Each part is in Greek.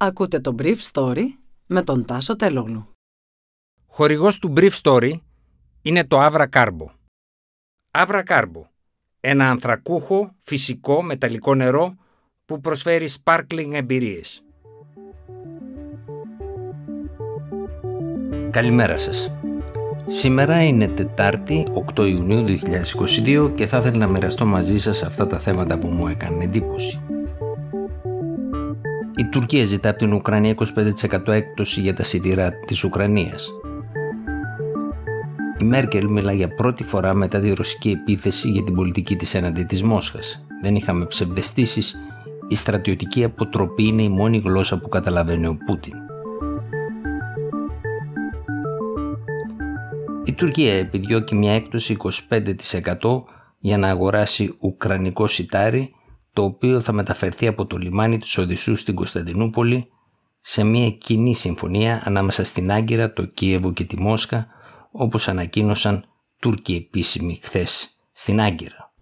Ακούτε το Brief Story με τον Τάσο Τελόγλου. Χορηγός του Brief Story είναι το Avra Carbo. Avra Carbo, ένα ανθρακούχο, φυσικό, μεταλλικό νερό που προσφέρει sparkling εμπειρίες. Καλημέρα σας. Σήμερα είναι Τετάρτη, 8 Ιουνίου 2022 και θα ήθελα να μοιραστώ μαζί σας αυτά τα θέματα που μου έκανε εντύπωση. Η Τουρκία ζητά από την Ουκρανία 25% έκπτωση για τα σιτηρά της Ουκρανίας. Η Μέρκελ μιλά για πρώτη φορά μετά τη ρωσική επίθεση για την πολιτική της έναντι της Μόσχας. Δεν είχαμε ψευδεστήσεις, η στρατιωτική αποτροπή είναι η μόνη γλώσσα που καταλαβαίνει ο Πούτιν. Η Τουρκία επιδιώκει μια έκπτωση 25% για να αγοράσει ουκρανικό σιτάρι το οποίο θα μεταφερθεί από το λιμάνι του Οδυσσού στην Κωνσταντινούπολη σε μια κοινή συμφωνία ανάμεσα στην Άγκυρα, το Κίεβο και τη Μόσχα, όπως ανακοίνωσαν Τούρκοι επίσημοι χθες στην Άγκυρα.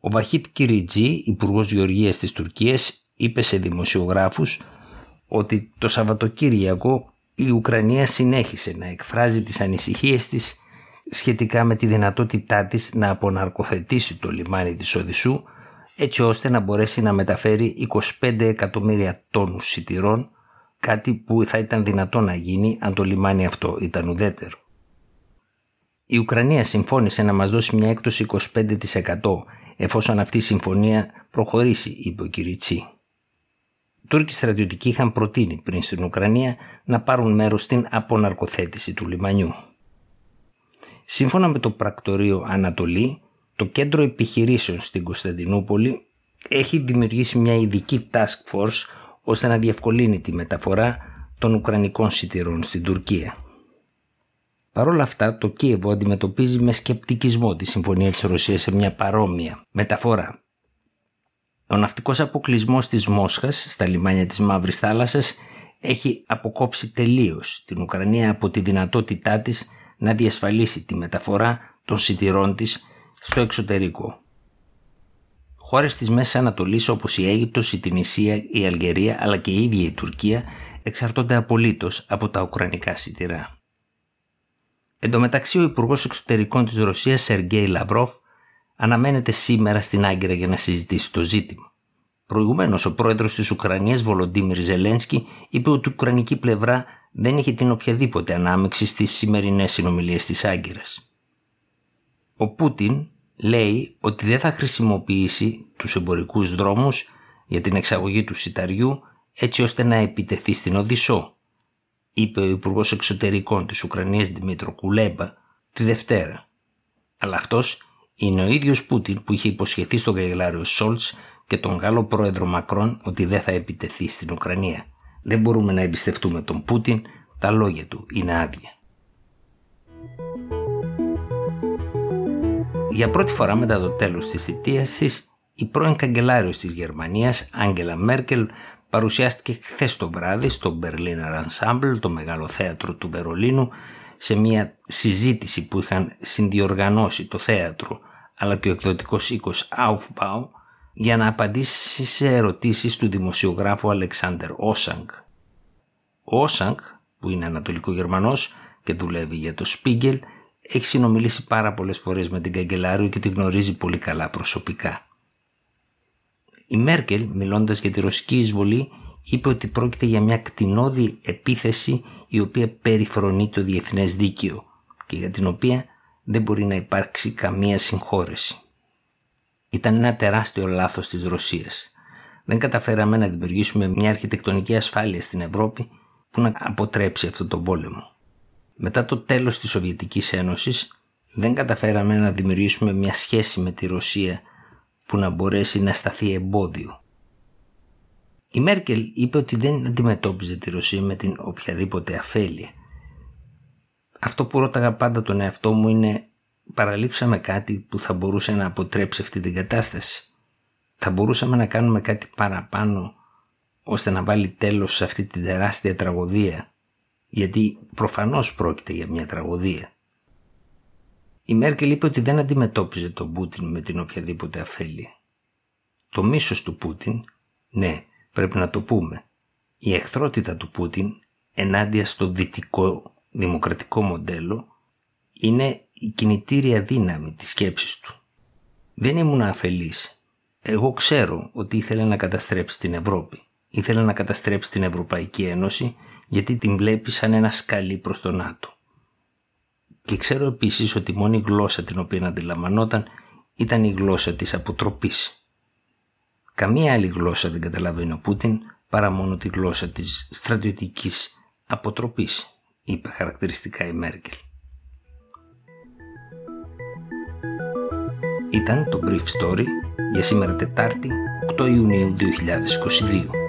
Ο Βαχίτ Κυριτζή, Υπουργός Γεωργίας της Τουρκίας, είπε σε δημοσιογράφους ότι το Σαββατοκύριακο η Ουκρανία συνέχισε να εκφράζει τις ανησυχίες της σχετικά με τη δυνατότητά της να αποναρκοθετήσει το λιμάνι της Οδυσσού έτσι ώστε να μπορέσει να μεταφέρει 25 εκατομμύρια τόνους σιτηρών, κάτι που θα ήταν δυνατό να γίνει αν το λιμάνι αυτό ήταν ουδέτερο. Η Ουκρανία συμφώνησε να μας δώσει μια έκπτωση 25% εφόσον αυτή η συμφωνία προχωρήσει, είπε ο Κυριτσί. Οι Τούρκοι στρατιωτικοί είχαν προτείνει πριν στην Ουκρανία να πάρουν μέρος στην αποναρκοθέτηση του λιμανιού. Σύμφωνα με το πρακτορείο Ανατολή, το κέντρο επιχειρήσεων στην Κωνσταντινούπολη έχει δημιουργήσει μια ειδική task force ώστε να διευκολύνει τη μεταφορά των Ουκρανικών σιτηρών στην Τουρκία. Παρ' όλα αυτά, το Κίεβο αντιμετωπίζει με σκεπτικισμό τη συμφωνία της Ρωσίας σε μια παρόμοια μεταφορά. Ο ναυτικός αποκλεισμός της Μόσχας στα λιμάνια της Μαύρης Θάλασσας έχει αποκόψει τελείως την Ουκρανία από τη δυνατότητά της να διασφαλίσει τη μεταφορά των σιτηρών της στο εξωτερικό. Χώρες της Μέσης Ανατολής όπως η Αίγυπτος, η Τινησία, η Αλγερία αλλά και η ίδια η Τουρκία εξαρτώνται απολύτως από τα ουκρανικά σιτηρά. Εν τω μεταξύ ο Υπουργός Εξωτερικών της Ρωσίας Σεργέη Λαυρόφ αναμένεται σήμερα στην Άγκυρα για να συζητήσει το ζήτημα. Προηγουμένως, ο πρόεδρος της Ουκρανίας Βολοντίμιρ Ζελένσκι είπε ότι η Ουκρανική πλευρά δεν είχε την οποιαδήποτε ανάμεξη στις σημερινές συνομιλίες της Άγκυρας. Ο Πούτιν λέει ότι δεν θα χρησιμοποιήσει τους εμπορικούς δρόμους για την εξαγωγή του σιταριού έτσι ώστε να επιτεθεί στην Οδυσσό, είπε ο Υπουργός Εξωτερικών της Ουκρανίας Δημήτρο Κουλέμπα τη Δευτέρα. Αλλά αυτός είναι ο ίδιος Πούτιν που είχε υποσχεθεί στον καγκελάριο Σόλτς και τον Γάλλο πρόεδρο Μακρόν ότι δεν θα επιτεθεί στην Ουκρανία. Δεν μπορούμε να εμπιστευτούμε τον Πούτιν, τα λόγια του είναι άδεια. Για πρώτη φορά μετά το τέλος της θητείας της, η πρώην καγκελάριος της Γερμανίας, Άγγελα Μέρκελ, παρουσιάστηκε χθες το βράδυ στο Berliner Ensemble, το μεγάλο θέατρο του Βερολίνου, σε μια συζήτηση που είχαν συνδιοργανώσει το θέατρο αλλά και ο εκδοτικός οίκος Aufbau για να απαντήσει σε ερωτήσεις του δημοσιογράφου Αλεξάνδερ Όσανγκ. Ο Όσανγκ, που είναι ανατολικό Γερμανός και δουλεύει για το Spiegel, έχει συνομιλήσει πάρα πολλές φορές με την καγκελάριο και τη γνωρίζει πολύ καλά προσωπικά. Η Μέρκελ, μιλώντας για τη ρωσική εισβολή, είπε ότι πρόκειται για μια κτηνώδη επίθεση η οποία περιφρονεί το διεθνές δίκαιο και για την οποία δεν μπορεί να υπάρξει καμία συγχώρεση. Ήταν ένα τεράστιο λάθος της Ρωσίας. Δεν καταφέραμε να δημιουργήσουμε μια αρχιτεκτονική ασφάλεια στην Ευρώπη που να αποτρέψει αυτόν τον πόλεμο. Μετά το τέλος της Σοβιετικής Ένωσης δεν καταφέραμε να δημιουργήσουμε μια σχέση με τη Ρωσία που να μπορέσει να σταθεί εμπόδιο. Η Μέρκελ είπε ότι δεν αντιμετώπιζε τη Ρωσία με την οποιαδήποτε αφέλεια. Αυτό που ρώταγα πάντα τον εαυτό μου είναι παραλείψαμε κάτι που θα μπορούσε να αποτρέψει αυτή την κατάσταση; Θα μπορούσαμε να κάνουμε κάτι παραπάνω ώστε να βάλει τέλος σε αυτή την τεράστια τραγωδία; Γιατί προφανώς πρόκειται για μια τραγωδία. Η Μέρκελ είπε ότι δεν αντιμετώπιζε τον Πούτιν με την οποιαδήποτε αφέλεια. Το μίσος του Πούτιν, ναι, πρέπει να το πούμε, Η εχθρότητα του Πούτιν ενάντια στο δυτικό δημοκρατικό μοντέλο είναι η κινητήρια δύναμη της σκέψης του. Δεν ήμουν αφελής. Εγώ ξέρω ότι ήθελε να καταστρέψει την Ευρώπη. Ήθελε να καταστρέψει την Ευρωπαϊκή Ένωση γιατί την βλέπεις σαν ένα σκαλί προς τον ΝΑΤΟ. Και ξέρω επίσης ότι η μόνη γλώσσα την οποία αντιλαμβανόταν ήταν η γλώσσα της αποτροπής. Καμία άλλη γλώσσα δεν καταλαβαίνει ο Πούτιν παρά μόνο τη γλώσσα της στρατιωτικής αποτροπής, είπε χαρακτηριστικά η Μέρκελ. Ήταν το Brief Story για σήμερα Τετάρτη 8 Ιουνίου 2022.